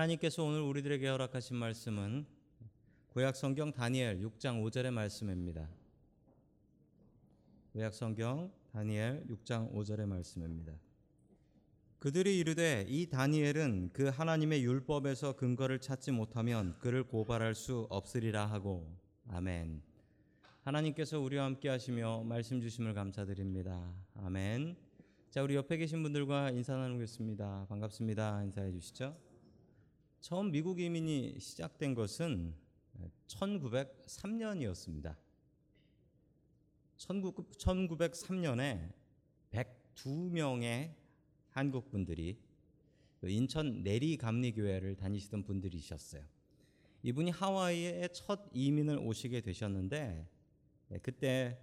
하나님께서 오늘 우리들에게 허락하신 말씀은 구약 성경 다니엘 6장 5절의 말씀입니다. 구약 성경 다니엘 6장 5절의 말씀입니다. 그들이 이르되 이 다니엘은 그 하나님의 율법에서 근거를 찾지 못하면 그를 고발할 수 없으리라 하고 아멘. 하나님께서 우리와 함께 하시며 말씀 주심을 감사드립니다. 아멘. 자, 우리 옆에 계신 분들과 인사 나누겠습니다. 반갑습니다. 인사해 주시죠. 처음 미국 이민이 시작된 것은 1903년이었습니다. 1903년에 102명의 한국 분들이 인천 내리 감리교회를 다니시던 분들이셨어요. 이분이 하와이에 첫 이민을 오시게 되셨는데 그때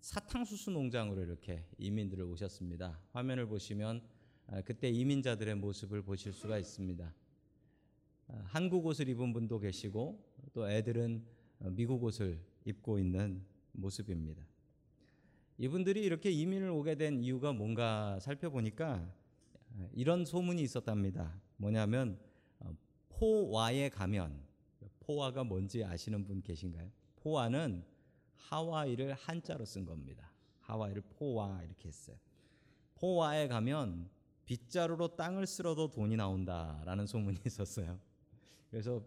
사탕수수 농장으로 이렇게 이민들을 오셨습니다. 화면을 보시면 그때 이민자들의 모습을 보실 수가 있습니다. 한국 옷을 입은 분도 계시고 또 애들은 미국 옷을 입고 있는 모습입니다. 이분들이 이렇게 이민을 오게 된 이유가 뭔가 살펴보니까 이런 소문이 있었답니다. 뭐냐면 포와에 가면 포와가 뭔지 아시는 분 계신가요? 포와는 하와이를 한자로 쓴 겁니다. 하와이를 포와 이렇게 했어요. 포와에 가면 빗자루로 땅을 쓸어도 돈이 나온다라는 소문이 있었어요. 그래서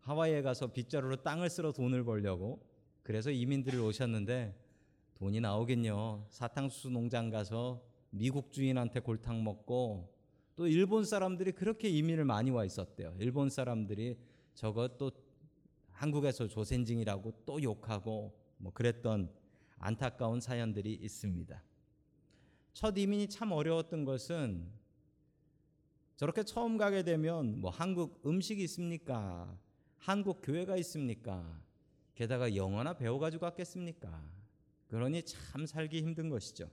하와이에 가서 빗자루로 땅을 쓸어 돈을 벌려고 그래서 이민들이 오셨는데 돈이 나오겠요. 사탕수수 농장 가서 미국 주인한테 골탕 먹고 또 일본 사람들이 그렇게 이민을 많이 와 있었대요. 일본 사람들이 저거 또 한국에서 조센징이라고 또 욕하고 뭐 그랬던 안타까운 사연들이 있습니다. 첫 이민이 참 어려웠던 것은 저렇게 처음 가게 되면 뭐 한국 음식이 있습니까? 한국 교회가 있습니까? 게다가 영어나 배워가지고 갔겠습니까? 그러니 참 살기 힘든 것이죠.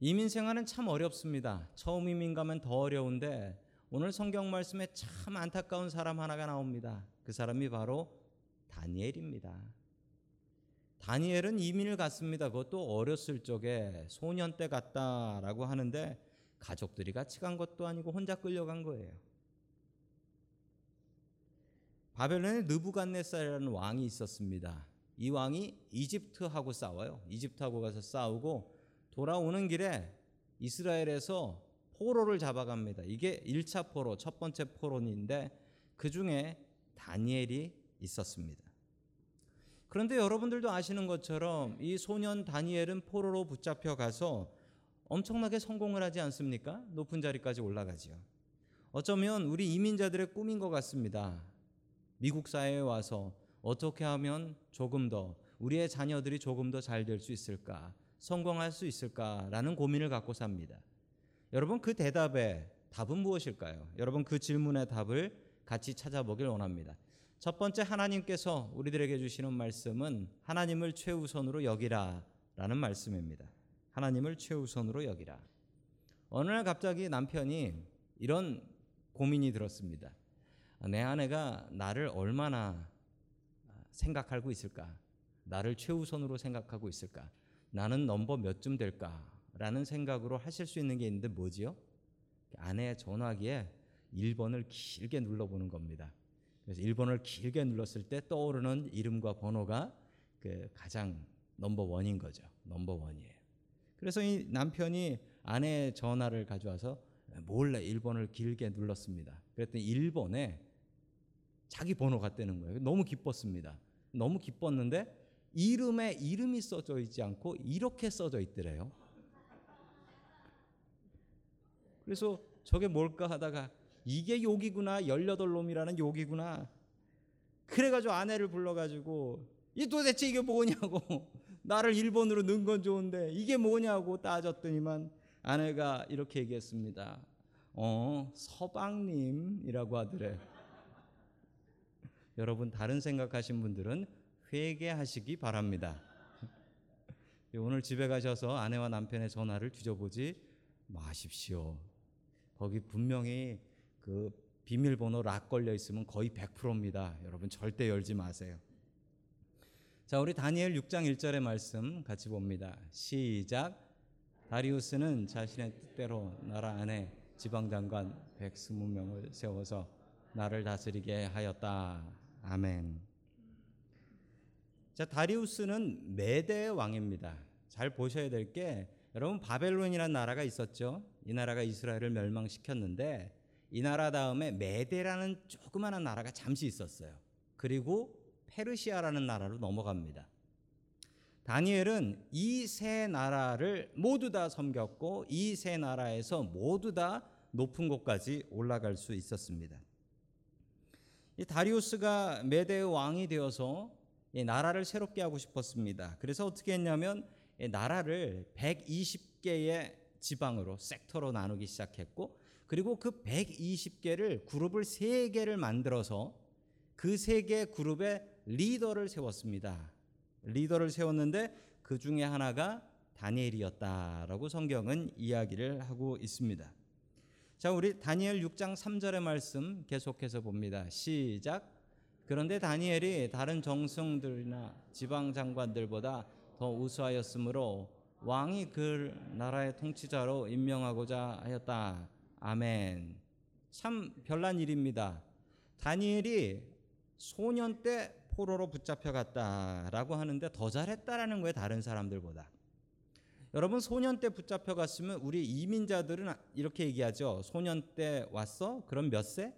이민 생활은 참 어렵습니다. 처음 이민 가면 더 어려운데 오늘 성경 말씀에 참 안타까운 사람 하나가 나옵니다. 그 사람이 바로 다니엘입니다. 다니엘은 이민을 갔습니다. 그것도 어렸을 적에 소년 때 갔다라고 하는데 가족들이 같이 간 것도 아니고 혼자 끌려간 거예요. 바벨론에 느부갓네살이라는 왕이 있었습니다. 이 왕이 이집트하고 싸워요. 이집트하고 가서 싸우고 돌아오는 길에 이스라엘에서 포로를 잡아갑니다. 이게 1차 포로, 첫 번째 포로인데 그 중에 다니엘이 있었습니다. 그런데 여러분들도 아시는 것처럼 이 소년 다니엘은 포로로 붙잡혀 가서 엄청나게 성공을 하지 않습니까? 높은 자리까지 올라가지요. 어쩌면 우리 이민자들의 꿈인 것 같습니다. 미국 사회에 와서 어떻게 하면 조금 더 우리의 자녀들이 조금 더 잘 될 수 있을까? 성공할 수 있을까라는 고민을 갖고 삽니다. 여러분 그 대답의 답은 무엇일까요? 여러분 그 질문의 답을 같이 찾아보길 원합니다. 첫 번째 하나님께서 우리들에게 주시는 말씀은 하나님을 최우선으로 여기라라는 말씀입니다. 하나님을 최우선으로 여기라. 어느 날 갑자기 남편이 이런 고민이 들었습니다. 내 아내가 나를 얼마나 생각하고 있을까? 나를 최우선으로 생각하고 있을까? 나는 넘버 몇쯤 될까? 라는 생각으로 하실 수 있는 게 있는데 뭐지요? 아내 전화기에 1번을 길게 눌러보는 겁니다. 그래서 1번을 길게 눌렀을 때 떠오르는 이름과 번호가 그 가장 넘버 원인 거죠. 넘버 원이에요. 그래서 이 남편이 아내 전화를 가져와서 몰래 1번을 길게 눌렀습니다. 그랬더니 1번에 자기 번호가 뜨는 거예요. 너무 기뻤습니다. 너무 기뻤는데 이름에 이름이 써져 있지 않고 이렇게 써져 있더래요. 그래서 저게 뭘까 하다가 이게 욕이구나 18놈이라는 욕이구나 그래가지고 아내를 불러가지고 이 도대체 이게 뭐냐고 나를 1번으로 넣은 건 좋은데 이게 뭐냐고 따졌더니만 아내가 이렇게 얘기했습니다 어 서방님이라고 하더래 여러분 다른 생각하신 분들은 회개하시기 바랍니다 오늘 집에 가셔서 아내와 남편의 전화를 뒤져보지 마십시오 거기 분명히 그 비밀번호 락 걸려 있으면 거의 100%입니다. 여러분 절대 열지 마세요. 자, 우리 다니엘 6장 1절의 말씀 같이 봅니다. 시작. 다리우스는 자신의 뜻대로 나라 안에 지방장관 120명을 세워서 나를 다스리게 하였다. 아멘. 자, 다리우스는 메대 왕입니다. 잘 보셔야 될 게 여러분 바벨론이라는 나라가 있었죠. 이 나라가 이스라엘을 멸망시켰는데 이 나라 다음에 메대라는 조그마한 나라가 잠시 있었어요. 그리고 페르시아라는 나라로 넘어갑니다. 다니엘은 이 세 나라를 모두 다 섬겼고 이 세 나라에서 모두 다 높은 곳까지 올라갈 수 있었습니다. 이 다리우스가 메대 왕이 되어서 이 나라를 새롭게 하고 싶었습니다. 그래서 어떻게 했냐면 이 나라를 120개의 지방으로 섹터로 나누기 시작했고 그리고 그 120개를 그룹을 3개를 만들어서 그 3개 그룹의 리더를 세웠습니다. 리더를 세웠는데 그 중에 하나가 다니엘이었다라고 성경은 이야기를 하고 있습니다. 자, 우리 다니엘 6장 3절의 말씀 계속해서 봅니다. 시작. 그런데 다니엘이 다른 정승들이나 지방 장관들보다 더 우수하였으므로 왕이 그 나라의 통치자로 임명하고자 하였다. 아멘. 참 별난 일입니다. 다니엘이 소년 때 포로로 붙잡혀 갔다라고 하는데 더 잘했다라는 거예요. 다른 사람들보다. 여러분 소년 때 붙잡혀 갔으면 우리 이민자들은 이렇게 얘기하죠. 소년 때 왔어? 그럼 몇 세?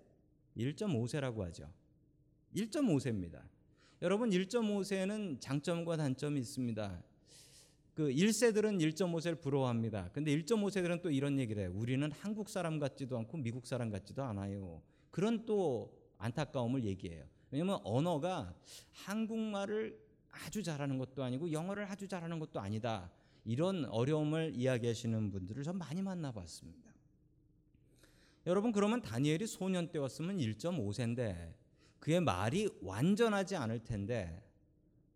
1.5세라고 하죠. 1.5세입니다. 여러분 1.5세는 장점과 단점이 있습니다. 그 1세들은 1.5세를 부러워합니다. 근데 1.5세들은 또 이런 얘기를 해요. 우리는 한국 사람 같지도 않고 미국 사람 같지도 않아요. 그런 또 안타까움을 얘기해요. 왜냐면 언어가 한국말을 아주 잘하는 것도 아니고 영어를 아주 잘하는 것도 아니다. 이런 어려움을 이야기하시는 분들을 전 많이 만나봤습니다. 여러분 그러면 다니엘이 소년 때였으면 1.5세인데 그의 말이 완전하지 않을 텐데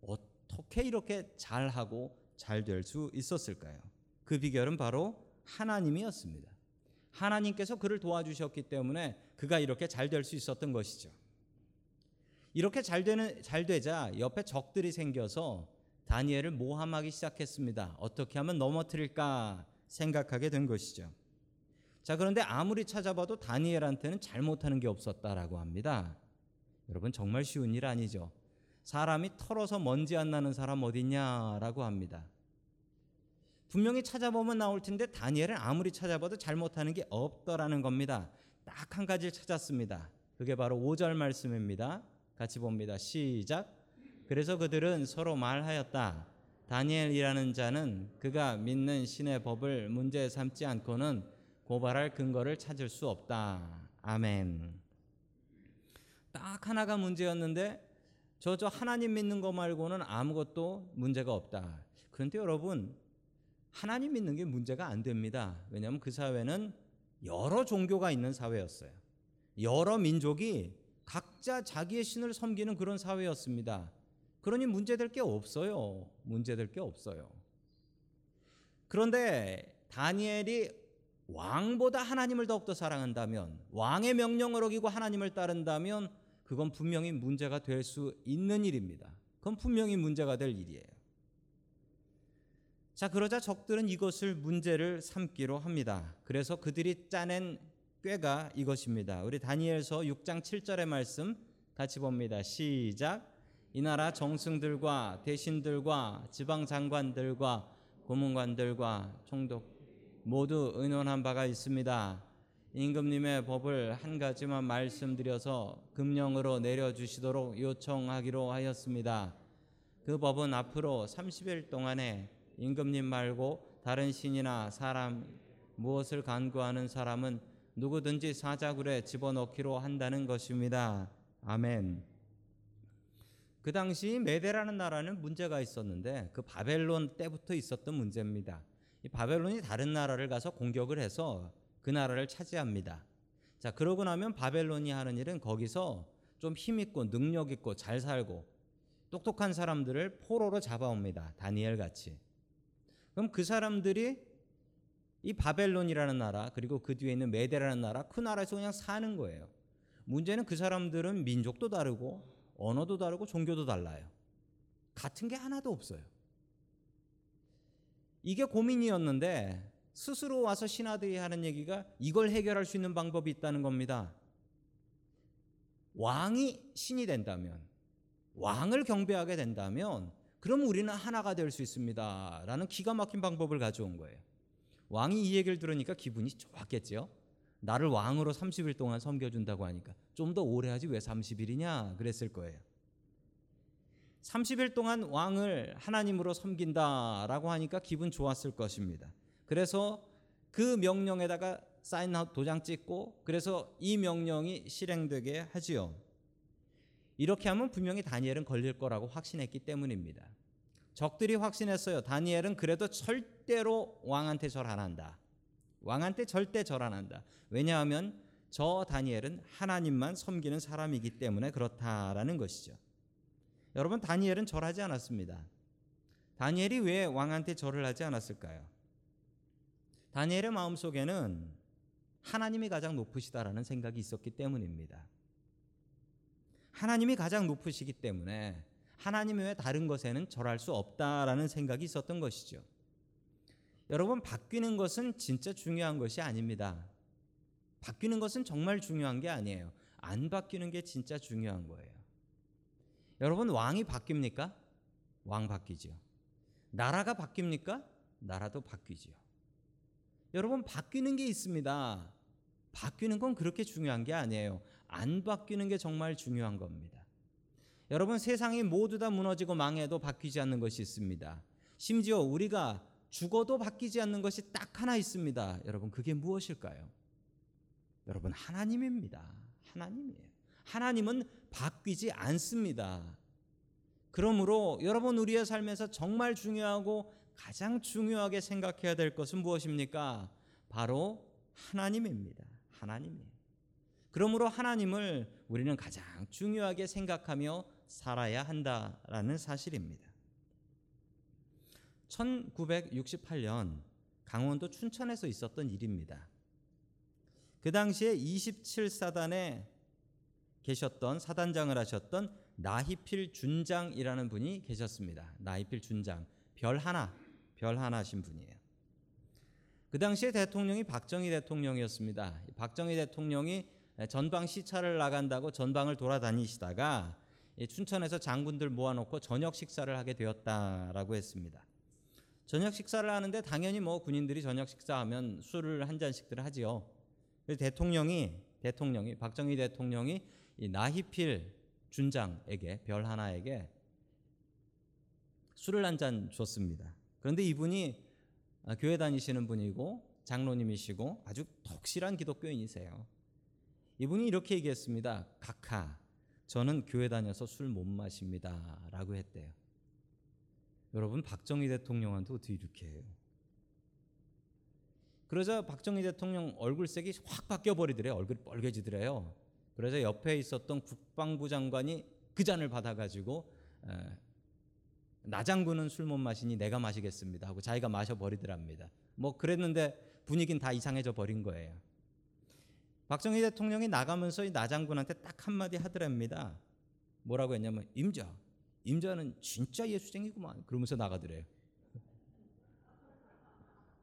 어떻게 이렇게 잘하고 잘 될 수 있었을까요? 그 비결은 바로 하나님이었습니다. 하나님께서 그를 도와주셨기 때문에 그가 이렇게 잘 될 수 있었던 것이죠. 이렇게 잘 되는 잘 되자 옆에 적들이 생겨서 다니엘을 모함하기 시작했습니다. 어떻게 하면 넘어뜨릴까 생각하게 된 것이죠. 자, 그런데 아무리 찾아봐도 다니엘한테는 잘못하는 게 없었다라고 합니다. 여러분 정말 쉬운 일 아니죠. 사람이 털어서 먼지 안 나는 사람 어딨냐라고 합니다. 분명히 찾아보면 나올 텐데 다니엘은 아무리 찾아봐도 잘못하는 게 없더라는 겁니다. 딱 한 가지를 찾았습니다. 그게 바로 5절 말씀입니다. 같이 봅니다. 시작. 그래서 그들은 서로 말하였다. 다니엘이라는 자는 그가 믿는 신의 법을 문제 삼지 않고는 고발할 근거를 찾을 수 없다. 아멘. 딱 하나가 문제였는데 저저 하나님 믿는 거 말고는 아무것도 문제가 없다. 그런데 여러분 하나님 믿는 게 문제가 안 됩니다. 왜냐하면 그 사회는 여러 종교가 있는 사회였어요. 여러 민족이 각자 자기의 신을 섬기는 그런 사회였습니다. 그러니 문제될 게 없어요. 문제될 게 없어요. 그런데 다니엘이 왕보다 하나님을 더욱더 사랑한다면 왕의 명령을 어기고 하나님을 따른다면 그건 분명히 문제가 될 수 있는 일입니다. 그건 분명히 문제가 될 일이에요. 자, 그러자 적들은 이것을 문제를 삼기로 합니다. 그래서 그들이 짜낸 꾀가 이것입니다. 우리 다니엘서 6장 7절의 말씀 같이 봅니다. 시작. 이 나라 정승들과 대신들과 지방 장관들과 고문관들과 총독 모두 의논한 바가 있습니다. 임금님의 법을 한 가지만 말씀드려서 금령으로 내려주시도록 요청하기로 하였습니다. 그 법은 앞으로 30일 동안에 임금님 말고 다른 신이나 사람 무엇을 간구하는 사람은 누구든지 사자굴에 집어넣기로 한다는 것입니다. 아멘. 그 당시 메데라는 나라는 문제가 있었는데 그 바벨론 때부터 있었던 문제입니다. 이 바벨론이 다른 나라를 가서 공격을 해서 그 나라를 차지합니다. 자, 그러고 나면 바벨론이 하는 일은 거기서 좀 힘있고 능력있고 잘 살고 똑똑한 사람들을 포로로 잡아옵니다. 다니엘 같이. 그럼 그 사람들이 이 바벨론이라는 나라 그리고 그 뒤에 있는 메데라는 나라 그 나라에서 그냥 사는 거예요. 문제는 그 사람들은 민족도 다르고 언어도 다르고 종교도 달라요. 같은 게 하나도 없어요. 이게 고민이었는데 스스로 와서 신하들이 하는 얘기가 이걸 해결할 수 있는 방법이 있다는 겁니다. 왕이 신이 된다면, 왕을 경배하게 된다면, 그럼 우리는 하나가 될 수 있습니다. 라는 기가 막힌 방법을 가져온 거예요. 왕이 이 얘기를 들으니까 기분이 좋았겠죠. 나를 왕으로 30일 동안 섬겨준다고 하니까 좀 더 오래 하지 왜 30일이냐 그랬을 거예요. 30일 동안 왕을 하나님으로 섬긴다라고 하니까 기분 좋았을 것입니다. 그래서 그 명령에다가 사인 도장 찍고 그래서 이 명령이 실행되게 하지요. 이렇게 하면 분명히 다니엘은 걸릴 거라고 확신했기 때문입니다. 적들이 확신했어요. 다니엘은 그래도 절대로 왕한테 절 안 한다. 왕한테 절대 절 안 한다. 왜냐하면 저 다니엘은 하나님만 섬기는 사람이기 때문에 그렇다라는 것이죠. 여러분 다니엘은 절하지 않았습니다. 다니엘이 왜 왕한테 절을 하지 않았을까요? 다니엘의 마음속에는 하나님이 가장 높으시다라는 생각이 있었기 때문입니다. 하나님이 가장 높으시기 때문에 하나님 외에 다른 것에는 절할 수 없다라는 생각이 있었던 것이죠. 여러분 바뀌는 것은 진짜 중요한 것이 아닙니다. 바뀌는 것은 정말 중요한 게 아니에요. 안 바뀌는 게 진짜 중요한 거예요. 여러분 왕이 바뀝니까? 왕 바뀌죠. 나라가 바뀝니까? 나라도 바뀌지요. 여러분 바뀌는 게 있습니다. 바뀌는 건 그렇게 중요한 게 아니에요. 안 바뀌는 게 정말 중요한 겁니다. 여러분 세상이 모두 다 무너지고 망해도 바뀌지 않는 것이 있습니다. 심지어 우리가 죽어도 바뀌지 않는 것이 딱 하나 있습니다. 여러분 그게 무엇일까요? 여러분 하나님입니다. 하나님이에요. 하나님은 바뀌지 않습니다. 그러므로 여러분 우리의 삶에서 정말 중요하고 가장 중요하게 생각해야 될 것은 무엇입니까? 바로 하나님입니다. 하나님이에요. 그러므로 하나님을 우리는 가장 중요하게 생각하며 살아야 한다라는 사실입니다. 1968년 강원도 춘천에서 있었던 일입니다. 그 당시에 27사단에 계셨던 사단장을 하셨던 나희필 준장이라는 분이 계셨습니다. 나희필 준장 별 하나 별 하나신 분이에요. 그 당시에 대통령이 박정희 대통령이었습니다. 박정희 대통령이 전방 시찰을 나간다고 전방을 돌아다니시다가 춘천에서 장군들 모아놓고 저녁 식사를 하게 되었다라고 했습니다. 저녁 식사를 하는데 당연히 뭐 군인들이 저녁 식사하면 술을 한 잔씩들 하지요. 대통령이 대통령이 박정희 대통령이 이 나희필 준장에게 별 하나에게 술을 한 잔 줬습니다. 그런데 이분이 교회 다니시는 분이고 장로님이시고 아주 덕실한 기독교인이세요. 이분이 이렇게 얘기했습니다. 각하, 저는 교회 다녀서 술 못 마십니다 라고 했대요. 여러분 박정희 대통령한테 어떻게 이렇게 해요? 그러자 박정희 대통령 얼굴색이 확 바뀌어 버리더래요. 얼굴이 빨개지더래요. 그래서 옆에 있었던 국방부 장관이 그 잔을 받아가지고 나 장군은 술 못 마시니 내가 마시겠습니다 하고 자기가 마셔 버리더랍니다. 뭐 그랬는데 분위기는 다 이상해져 버린 거예요. 박정희 대통령이 나가면서 나 장군한테 딱 한마디 하더랍니다. 뭐라고 했냐면 임자, 임자는 진짜 예수쟁이구만. 그러면서 나가더래요.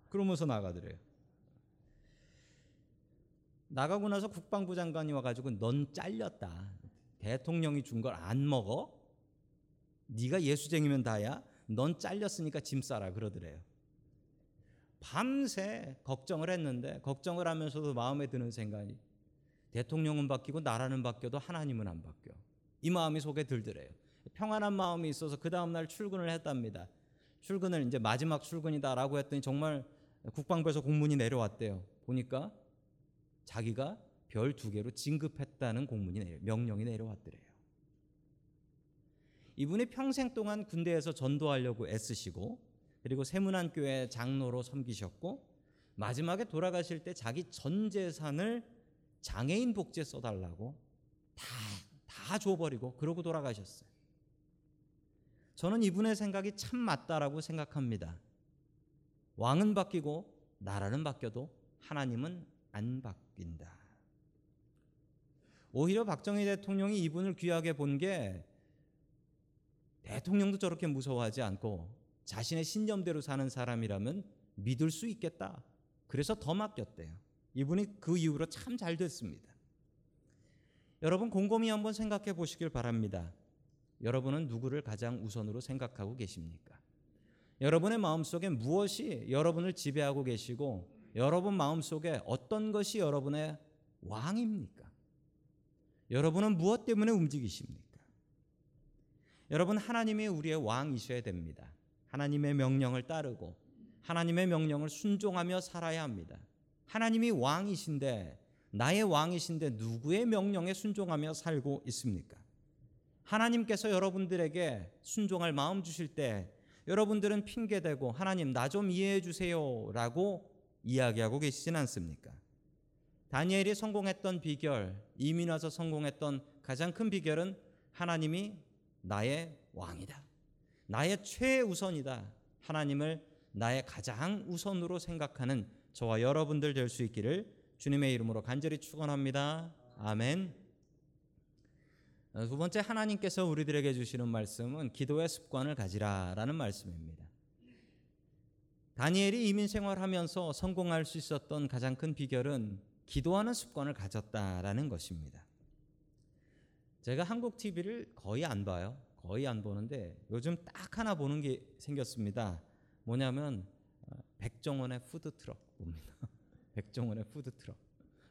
그러면서 나가더래요. 나가고 나서 국방부 장관이 와가지고 넌 잘렸다. 대통령이 준 걸 안 먹어? 네가 예수쟁이면 다야. 넌 잘렸으니까 짐 싸라 그러더래요. 밤새 걱정을 했는데 걱정을 하면서도 마음에 드는 생각이 대통령은 바뀌고 나라는 바뀌어도 하나님은 안 바뀌어. 이 마음이 속에 들더래요. 평안한 마음이 있어서 그 다음 날 출근을 했답니다. 출근을 이제 마지막 출근이다라고 했더니 정말 국방부에서 공문이 내려왔대요. 보니까 자기가 별 두 개로 진급했다는 공문이 내려, 명령이 내려왔더래요. 이분이 평생 동안 군대에서 전도하려고 애쓰시고 그리고 세문안 교회 장로로 섬기셨고 마지막에 돌아가실 때 자기 전 재산을 장애인 복지에 써달라고 다 다 줘버리고 그러고 돌아가셨어요. 저는 이분의 생각이 참 맞다라고 생각합니다. 왕은 바뀌고 나라는 바뀌어도 하나님은 안 바뀐다. 오히려 박정희 대통령이 이분을 귀하게 본 게 대통령도 저렇게 무서워하지 않고 자신의 신념대로 사는 사람이라면 믿을 수 있겠다. 그래서 더 맡겼대요. 이분이 그 이후로 참 잘 됐습니다. 여러분 곰곰이 한번 생각해 보시길 바랍니다. 여러분은 누구를 가장 우선으로 생각하고 계십니까? 여러분의 마음속에 무엇이 여러분을 지배하고 계시고 여러분 마음속에 어떤 것이 여러분의 왕입니까? 여러분은 무엇 때문에 움직이십니까? 여러분 하나님이 우리의 왕이셔야 됩니다. 하나님의 명령을 따르고 하나님의 명령을 순종하며 살아야 합니다. 하나님이 왕이신데 나의 왕이신데 누구의 명령에 순종하며 살고 있습니까? 하나님께서 여러분들에게 순종할 마음 주실 때 여러분들은 핑계대고 하나님 나 좀 이해해 주세요라고 이야기하고 계시진 않습니까? 다니엘이 성공했던 비결, 이민 와서 성공했던 가장 큰 비결은 하나님이 나의 왕이다. 나의 최우선이다. 하나님을 나의 가장 우선으로 생각하는 저와 여러분들 될 수 있기를 주님의 이름으로 간절히 축원합니다. 아멘. 두 번째 하나님께서 우리들에게 주시는 말씀은 기도의 습관을 가지라라는 말씀입니다. 다니엘이 이민 생활하면서 성공할 수 있었던 가장 큰 비결은 기도하는 습관을 가졌다라는 것입니다. 제가 한국 TV를 거의 안 봐요. 거의 안 보는데 요즘 딱 하나 보는 게 생겼습니다. 뭐냐면 어, 백종원의 푸드 트럭 봅니다. 백종원의 푸드 트럭.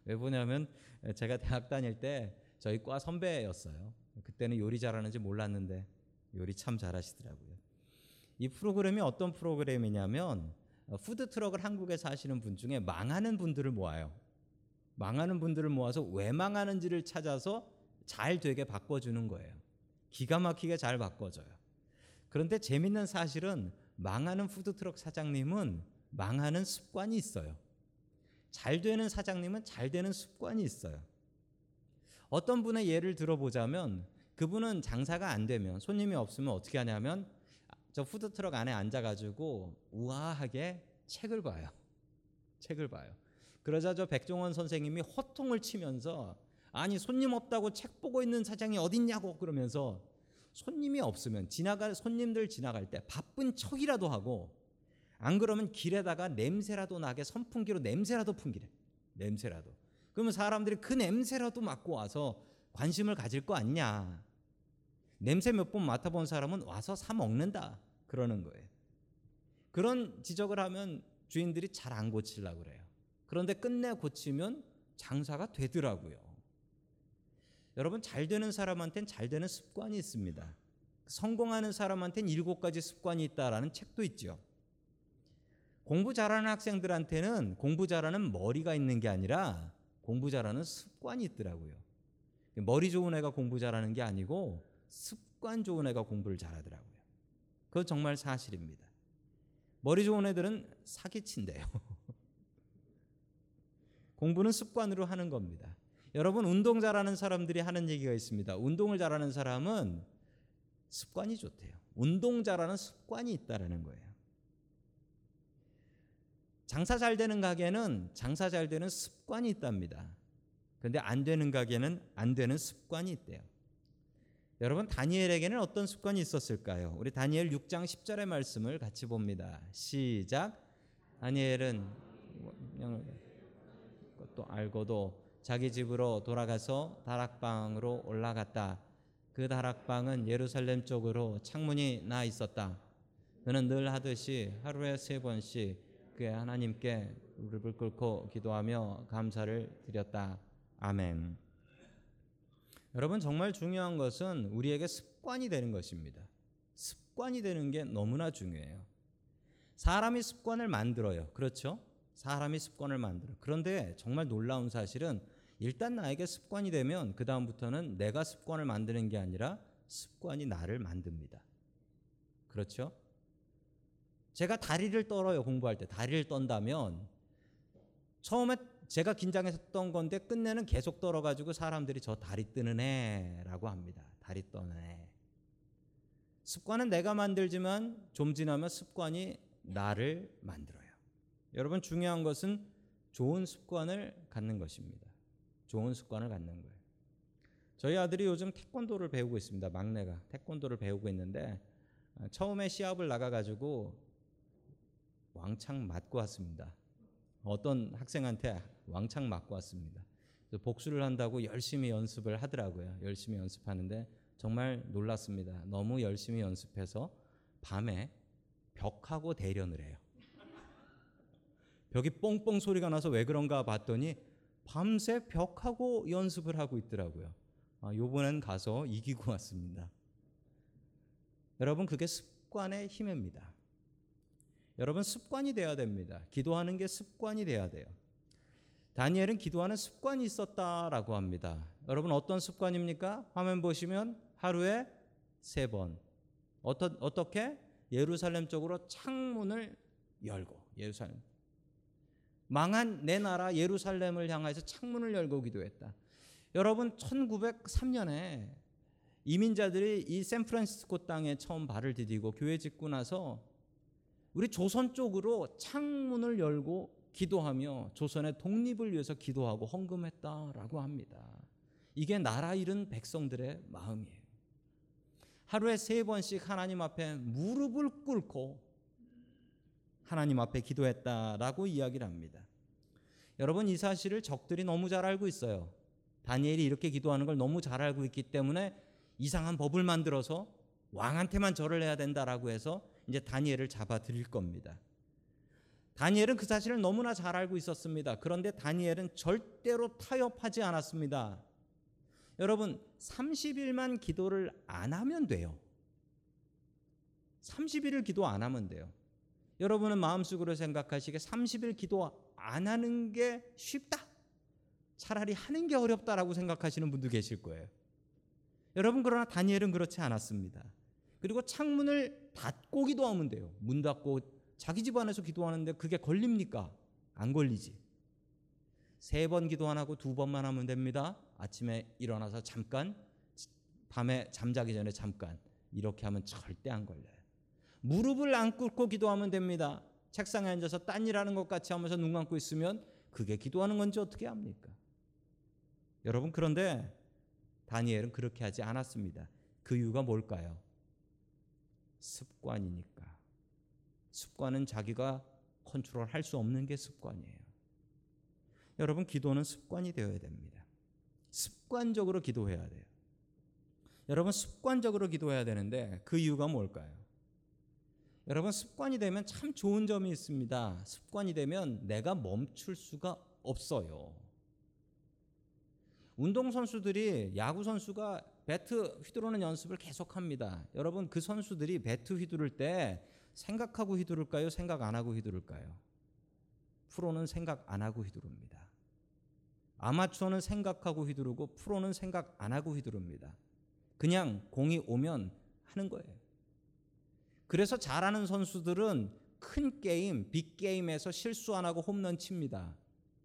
왜 보냐면 제가 대학 다닐 때 저희 과 선배였어요. 그때는 요리 잘하는지 몰랐는데 요리 참 잘하시더라고요. 이 프로그램이 어떤 프로그램이냐면 어, 푸드 트럭을 한국에서 하시는 분 중에 망하는 분들을 모아요. 망하는 분들을 모아서 왜 망하는지를 찾아서 잘 되게 바꿔주는 거예요. 기가 막히게 잘 바꿔줘요. 그런데 재밌는 사실은 망하는 푸드트럭 사장님은 망하는 습관이 있어요. 잘 되는 사장님은 잘 되는 습관이 있어요. 어떤 분의 예를 들어보자면 그분은 장사가 안 되면 손님이 없으면 어떻게 하냐면 저 푸드트럭 안에 앉아가지고 우아하게 책을 봐요. 책을 봐요. 그러자 저 백종원 선생님이 호통을 치면서 아니 손님 없다고 책 보고 있는 사장이 어딨냐고 그러면서 손님이 없으면 지나갈 손님들 지나갈 때 바쁜 척이라도 하고 안 그러면 길에다가 냄새라도 나게 선풍기로 냄새라도 풍기래. 냄새라도. 그러면 사람들이 그 냄새라도 맡고 와서 관심을 가질 거 아니냐. 냄새 몇 번 맡아본 사람은 와서 사 먹는다. 그러는 거예요. 그런 지적을 하면 주인들이 잘 안 고치려고 그래요. 그런데 끝내 고치면 장사가 되더라고요. 여러분 잘 되는 사람한테는 잘 되는 습관이 있습니다. 성공하는 사람한테는 일곱 가지 습관이 있다라는 책도 있죠. 공부 잘하는 학생들한테는 공부 잘하는 머리가 있는 게 아니라 공부 잘하는 습관이 있더라고요. 머리 좋은 애가 공부 잘하는 게 아니고 습관 좋은 애가 공부를 잘하더라고요. 그건 정말 사실입니다. 머리 좋은 애들은 사기친대요. 공부는 습관으로 하는 겁니다. 여러분 운동 잘하는 사람들이 하는 얘기가 있습니다. 운동을 잘하는 사람은 습관이 좋대요. 운동 잘하는 습관이 있다라는 거예요. 장사 잘 되는 가게는 장사 잘 되는 습관이 있답니다. 그런데 안 되는 가게는 안 되는 습관이 있대요. 여러분 다니엘에게는 어떤 습관이 있었을까요? 우리 다니엘 6장 10절의 말씀을 같이 봅니다. 시작. 다니엘은 또 알고도 자기 집으로 돌아가서 다락방으로 올라갔다. 그 다락방은 예루살렘 쪽으로 창문이 나 있었다. 그는 늘 하듯이 하루에 세 번씩 그의 하나님께 무릎을 꿇고 기도하며 감사를 드렸다. 아멘. 여러분 정말 중요한 것은 우리에게 습관이 되는 것입니다. 습관이 되는 게 너무나 중요해요. 사람이 습관을 만들어요. 그렇죠? 사람이 습관을 만들어. 그런데 정말 놀라운 사실은 일단 나에게 습관이 되면 그 다음부터는 내가 습관을 만드는 게 아니라 습관이 나를 만듭니다. 그렇죠? 제가 다리를 떨어요 공부할 때 다리를 떤다면 처음에 제가 긴장했던 건데 끝내는 계속 떨어가지고 사람들이 저 다리 뜨는 애라고 합니다. 다리 떠는 애. 습관은 내가 만들지만 좀 지나면 습관이 나를 만들어요. 여러분 중요한 것은 좋은 습관을 갖는 것입니다. 좋은 습관을 갖는 거예요. 저희 아들이 요즘 태권도를 배우고 있습니다. 막내가 태권도를 배우고 있는데 처음에 시합을 나가가지고 왕창 맞고 왔습니다. 어떤 학생한테 왕창 맞고 왔습니다. 복수를 한다고 열심히 연습을 하더라고요. 열심히 연습하는데 정말 놀랐습니다. 너무 열심히 연습해서 밤에 벽하고 대련을 해요. 벽이 뽕뽕 소리가 나서 왜 그런가 봤더니 밤새 벽하고 연습을 하고 있더라고요. 아, 요번엔 가서 이기고 왔습니다. 여러분 그게 습관의 힘입니다. 여러분 습관이 돼야 됩니다. 기도하는 게 습관이 돼야 돼요. 다니엘은 기도하는 습관이 있었다라고 합니다. 여러분 어떤 습관입니까? 화면 보시면 하루에 세 번. 어떻게? 예루살렘 쪽으로 창문을 열고 예루살렘 망한 내 나라 예루살렘을 향해서 창문을 열고 기도했다. 여러분 1903년에 이민자들이 이 샌프란시스코 땅에 처음 발을 디디고 교회 짓고 나서 우리 조선 쪽으로 창문을 열고 기도하며 조선의 독립을 위해서 기도하고 헌금했다라고 합니다. 이게 나라 잃은 백성들의 마음이에요. 하루에 세 번씩 하나님 앞에 무릎을 꿇고 하나님 앞에 기도했다라고 이야기를 합니다. 여러분 이 사실을 적들이 너무 잘 알고 있어요. 다니엘이 이렇게 기도하는 걸 너무 잘 알고 있기 때문에 이상한 법을 만들어서 왕한테만 절을 해야 된다라고 해서 이제 다니엘을 잡아 드릴 겁니다. 다니엘은 그 사실을 너무나 잘 알고 있었습니다. 그런데 다니엘은 절대로 타협하지 않았습니다. 여러분 30일만 기도를 안 하면 돼요. 30일을 기도 안 하면 돼요. 여러분은 마음속으로 생각하시기에 30일 기도 안 하는 게 쉽다. 차라리 하는 게 어렵다라고 생각하시는 분도 계실 거예요. 여러분 그러나 다니엘은 그렇지 않았습니다. 그리고 창문을 닫고 기도하면 돼요. 문 닫고 자기 집 안에서 기도하는데 그게 걸립니까? 안 걸리지. 세 번 기도 안 하고 두 번만 하면 됩니다. 아침에 일어나서 잠깐 밤에 잠자기 전에 잠깐 이렇게 하면 절대 안 걸려요. 무릎을 안 꿇고 기도하면 됩니다. 책상에 앉아서 딴 일하는 것 같이 하면서 눈 감고 있으면 그게 기도하는 건지 어떻게 합니까? 여러분 그런데 다니엘은 그렇게 하지 않았습니다. 그 이유가 뭘까요? 습관이니까. 습관은 자기가 컨트롤할 수 없는 게 습관이에요. 여러분 기도는 습관이 되어야 됩니다. 습관적으로 기도해야 돼요. 여러분 습관적으로 기도해야 되는데 그 이유가 뭘까요? 여러분 습관이 되면 참 좋은 점이 있습니다. 습관이 되면 내가 멈출 수가 없어요. 운동 선수들이 야구 선수가 배트 휘두르는 연습을 계속합니다. 여러분 그 선수들이 배트 휘두를 때 생각하고 휘두를까요? 생각 안 하고 휘두를까요? 프로는 생각 안 하고 휘두릅니다. 아마추어는 생각하고 휘두르고 프로는 생각 안 하고 휘두릅니다. 그냥 공이 오면 하는 거예요. 그래서 잘하는 선수들은 큰 게임, 빅 게임에서 실수 안 하고 홈런 칩니다.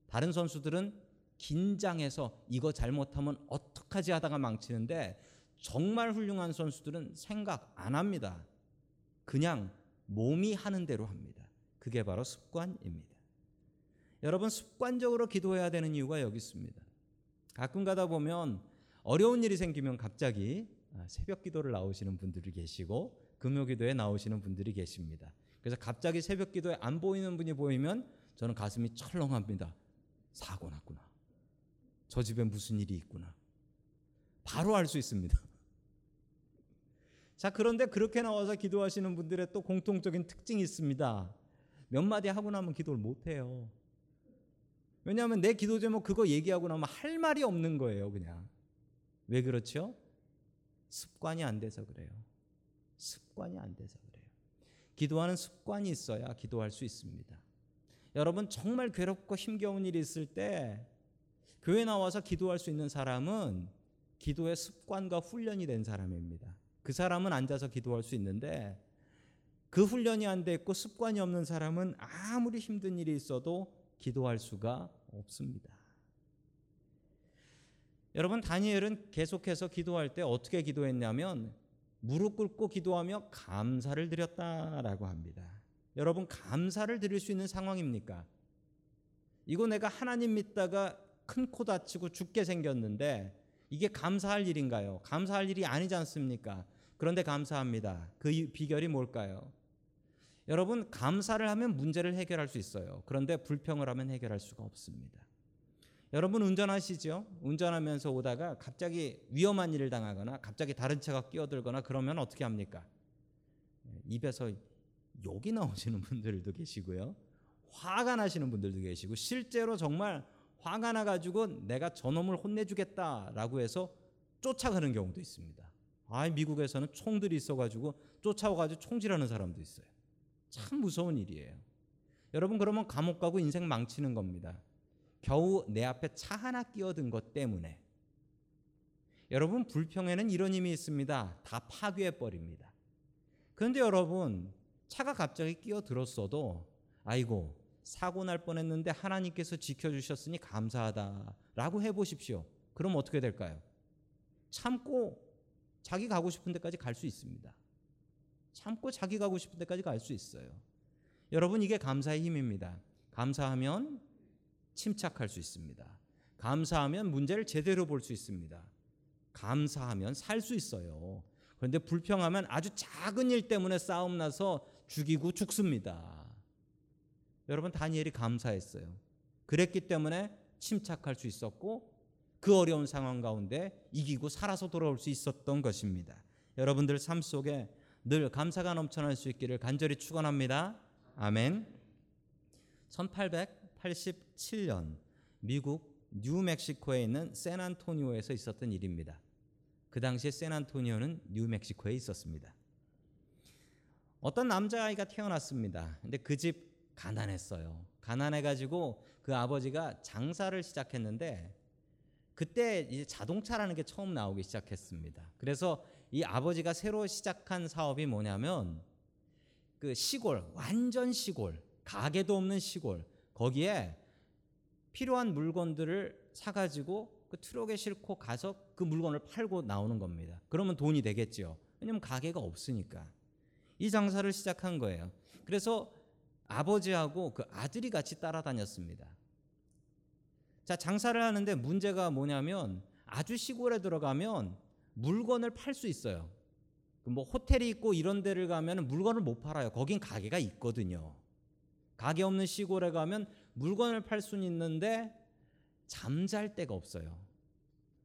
다른 선수들은 긴장해서 이거 잘못하면 어떡하지 하다가 망치는데 정말 훌륭한 선수들은 생각 안 합니다. 그냥 몸이 하는 대로 합니다. 그게 바로 습관입니다. 여러분 습관적으로 기도해야 되는 이유가 여기 있습니다. 가끔 가다 보면 어려운 일이 생기면 갑자기 새벽 기도를 나오시는 분들이 계시고 금요 기도에 나오시는 분들이 계십니다. 그래서 갑자기 새벽 기도에 안 보이는 분이 보이면 저는 가슴이 철렁합니다. 사고 났구나. 저 집에 무슨 일이 있구나. 바로 알 수 있습니다. 자, 그런데 그렇게 나와서 기도하시는 분들의 또 공통적인 특징이 있습니다. 몇 마디 하고 나면 기도를 못 해요. 왜냐하면 내 기도 제목 그거 얘기하고 나면 할 말이 없는 거예요, 그냥. 왜 그렇죠? 습관이 안 돼서 그래요. 습관이 안 돼서 그래요. 기도하는 습관이 있어야 기도할 수 있습니다. 여러분 정말 괴롭고 힘겨운 일이 있을 때 교회 나와서 기도할 수 있는 사람은 기도의 습관과 훈련이 된 사람입니다. 그 사람은 앉아서 기도할 수 있는데 그 훈련이 안돼 있고 습관이 없는 사람은 아무리 힘든 일이 있어도 기도할 수가 없습니다. 여러분 다니엘은 계속해서 기도할 때 어떻게 기도했냐면 무릎 꿇고 기도하며 감사를 드렸다라고 합니다. 여러분 감사를 드릴 수 있는 상황입니까? 이거 내가 하나님 믿다가 큰 코 다치고 죽게 생겼는데 이게 감사할 일인가요? 감사할 일이 아니지 않습니까? 그런데 감사합니다. 그 비결이 뭘까요? 여러분 감사를 하면 문제를 해결할 수 있어요. 그런데 불평을 하면 해결할 수가 없습니다. 여러분 운전하시죠? 운전하면서 오다가 갑자기 위험한 일을 당하거나 갑자기 다른 차가 끼어들거나 그러면 어떻게 합니까? 입에서 욕이 나오시는 분들도 계시고요. 화가 나시는 분들도 계시고 실제로 정말 화가 나 가지고 내가 저놈을 혼내주겠다라고 해서 쫓아가는 경우도 있습니다. 아, 미국에서는 총들이 있어 가지고 쫓아와 가지고 총질하는 사람도 있어요. 참 무서운 일이에요. 여러분 그러면 감옥 가고 인생 망치는 겁니다. 겨우 내 앞에 차 하나 끼어든 것 때문에 여러분 불평에는 이런 힘이 있습니다. 다 파괴해 버립니다. 그런데 여러분 차가 갑자기 끼어들었어도 아이고 사고 날 뻔했는데 하나님께서 지켜주셨으니 감사하다라고 해보십시오. 그럼 어떻게 될까요? 참고 자기 가고 싶은 데까지 갈 수 있습니다. 참고 자기 가고 싶은 데까지 갈 수 있어요. 여러분 이게 감사의 힘입니다. 감사하면 침착할 수 있습니다. 감사하면 문제를 제대로 볼 수 있습니다. 감사하면 살 수 있어요. 그런데 불평하면 아주 작은 일 때문에 싸움 나서 죽이고 죽습니다. 여러분 다니엘이 감사했어요. 그랬기 때문에 침착할 수 있었고 그 어려운 상황 가운데 이기고 살아서 돌아올 수 있었던 것입니다. 여러분들 삶 속에 늘 감사가 넘쳐날 수 있기를 간절히 축원합니다. 아멘. 1887년 미국 뉴멕시코에 있는 샌안토니오에서 있었던 일입니다. 그 당시에 샌안토니오는 뉴멕시코에 있었습니다. 어떤 남자아이가 태어났습니다. 근데 그 집 가난했어요. 가난해 가지고 그 아버지가 장사를 시작했는데 그때 이제 자동차라는 게 처음 나오기 시작했습니다. 그래서 이 아버지가 새로 시작한 사업이 뭐냐면 그 시골 완전 시골 가게도 없는 시골 거기에 필요한 물건들을 사가지고 그 트럭에 싣고 가서 그 물건을 팔고 나오는 겁니다. 그러면 돈이 되겠죠. 왜냐면 가게가 없으니까 이 장사를 시작한 거예요. 그래서 아버지하고 그 아들이 같이 따라다녔습니다. 자 장사를 하는데 문제가 뭐냐면 아주 시골에 들어가면 물건을 팔 수 있어요. 뭐 호텔이 있고 이런 데를 가면 물건을 못 팔아요. 거긴 가게가 있거든요. 가게 없는 시골에 가면 물건을 팔 수는 있는데 잠잘 데가 없어요.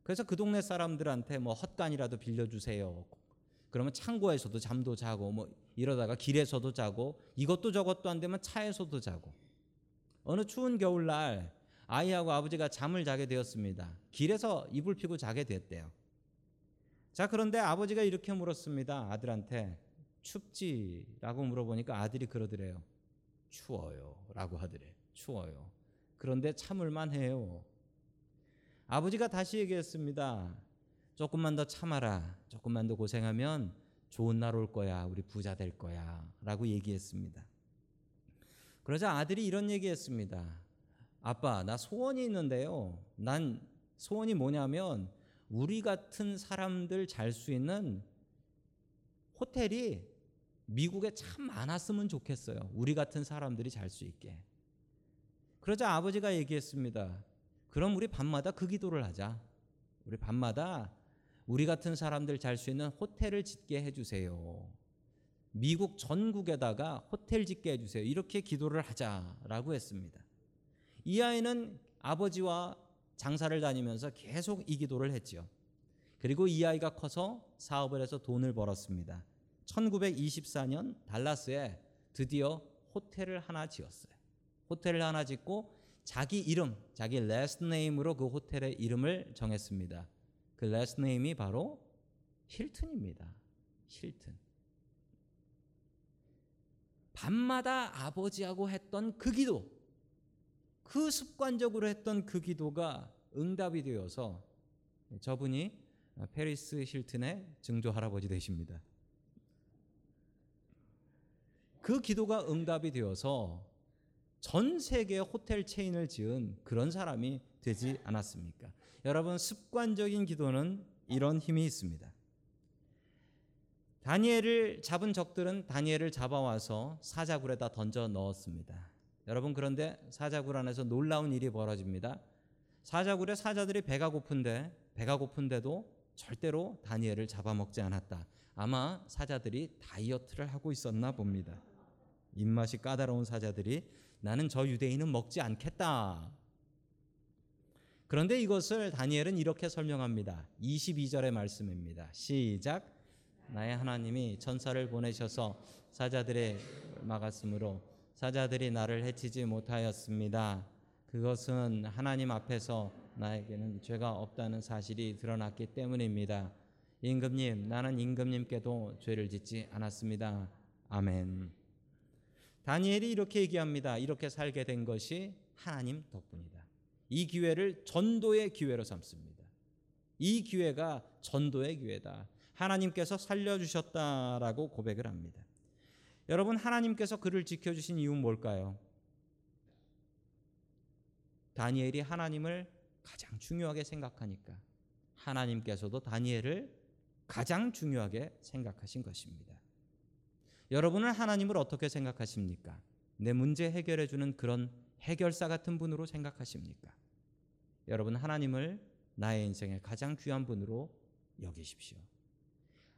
그래서 그 동네 사람들한테 뭐 헛간이라도 빌려주세요. 그러면 창고에서도 잠도 자고 뭐 이러다가 길에서도 자고 이것도 저것도 안 되면 차에서도 자고 어느 추운 겨울날 아이하고 아버지가 잠을 자게 되었습니다. 길에서 이불 피고 자게 됐대요. 자, 그런데 아버지가 이렇게 물었습니다. 아들한테 춥지라고 물어보니까 아들이 그러더래요. 추워요. 라고 하더래. 추워요. 그런데 참을만 해요. 아버지가 다시 얘기했습니다. 조금만 더 참아라. 조금만 더 고생하면 좋은 날 올 거야. 우리 부자 될 거야. 라고 얘기했습니다. 그러자 아들이 이런 얘기했습니다. 아빠, 나 소원이 있는데요. 난 소원이 뭐냐면 우리 같은 사람들 잘 수 있는 호텔이 미국에 참 많았으면 좋겠어요. 우리 같은 사람들이 잘 수 있게. 그러자 아버지가 얘기했습니다. 그럼 우리 밤마다 그 기도를 하자. 우리 밤마다 우리 같은 사람들 잘 수 있는 호텔을 짓게 해주세요. 미국 전국에다가 호텔 짓게 해주세요. 이렇게 기도를 하자라고 했습니다. 이 아이는 아버지와 장사를 다니면서 계속 이 기도를 했죠. 그리고 이 아이가 커서 사업을 해서 돈을 벌었습니다. 1924년 달라스에 드디어 호텔을 하나 지었어요. 호텔을 하나 짓고 자기 이름, 자기 last name으로 그 호텔의 이름을 정했습니다. 그 last name이 바로 힐튼입니다. 힐튼. 밤마다 아버지하고 했던 그 기도, 그 습관적으로 했던 그 기도가 응답이 되어서 저분이 페리스 힐튼의 증조 할아버지 되십니다. 그 기도가 응답이 되어서 전 세계 호텔 체인을 지은 그런 사람이 되지 않았습니까? 여러분 습관적인 기도는 이런 힘이 있습니다. 다니엘을 잡은 적들은 다니엘을 잡아와서 사자굴에다 던져 넣었습니다. 여러분 그런데 사자굴 안에서 놀라운 일이 벌어집니다. 사자굴에 사자들이 배가 고픈데 배가 고픈데도 절대로 다니엘을 잡아먹지 않았다. 아마 사자들이 다이어트를 하고 있었나 봅니다. 입맛이 까다로운 사자들이 나는 저 유대인은 먹지 않겠다. 그런데 이것을 다니엘은 이렇게 설명합니다. 22절의 말씀입니다. 시작. 나의 하나님이 천사를 보내셔서 사자들의 막았으므로 사자들이 나를 해치지 못하였습니다. 그것은 하나님 앞에서 나에게는 죄가 없다는 사실이 드러났기 때문입니다. 임금님, 나는 임금님께도 죄를 짓지 않았습니다. 아멘. 다니엘이 이렇게 얘기합니다. 이렇게 살게 된 것이 하나님 덕분이다. 이 기회를 전도의 기회로 삼습니다. 이 기회가 전도의 기회다. 하나님께서 살려주셨다라고 고백을 합니다. 여러분, 하나님께서 그를 지켜주신 이유는 뭘까요? 다니엘이 하나님을 가장 중요하게 생각하니까 하나님께서도 다니엘을 가장 중요하게 생각하신 것입니다. 여러분은 하나님을 어떻게 생각하십니까? 내 문제 해결해 주는 그런 해결사 같은 분으로 생각하십니까? 여러분 하나님을 나의 인생의 가장 귀한 분으로 여기십시오.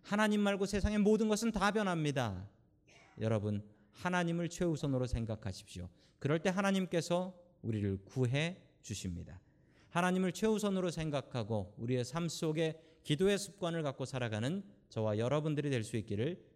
하나님 말고 세상의 모든 것은 다 변합니다. 여러분 하나님을 최우선으로 생각하십시오. 그럴 때 하나님께서 우리를 구해 주십니다. 하나님을 최우선으로 생각하고 우리의 삶 속에 기도의 습관을 갖고 살아가는 저와 여러분들이 될 수 있기를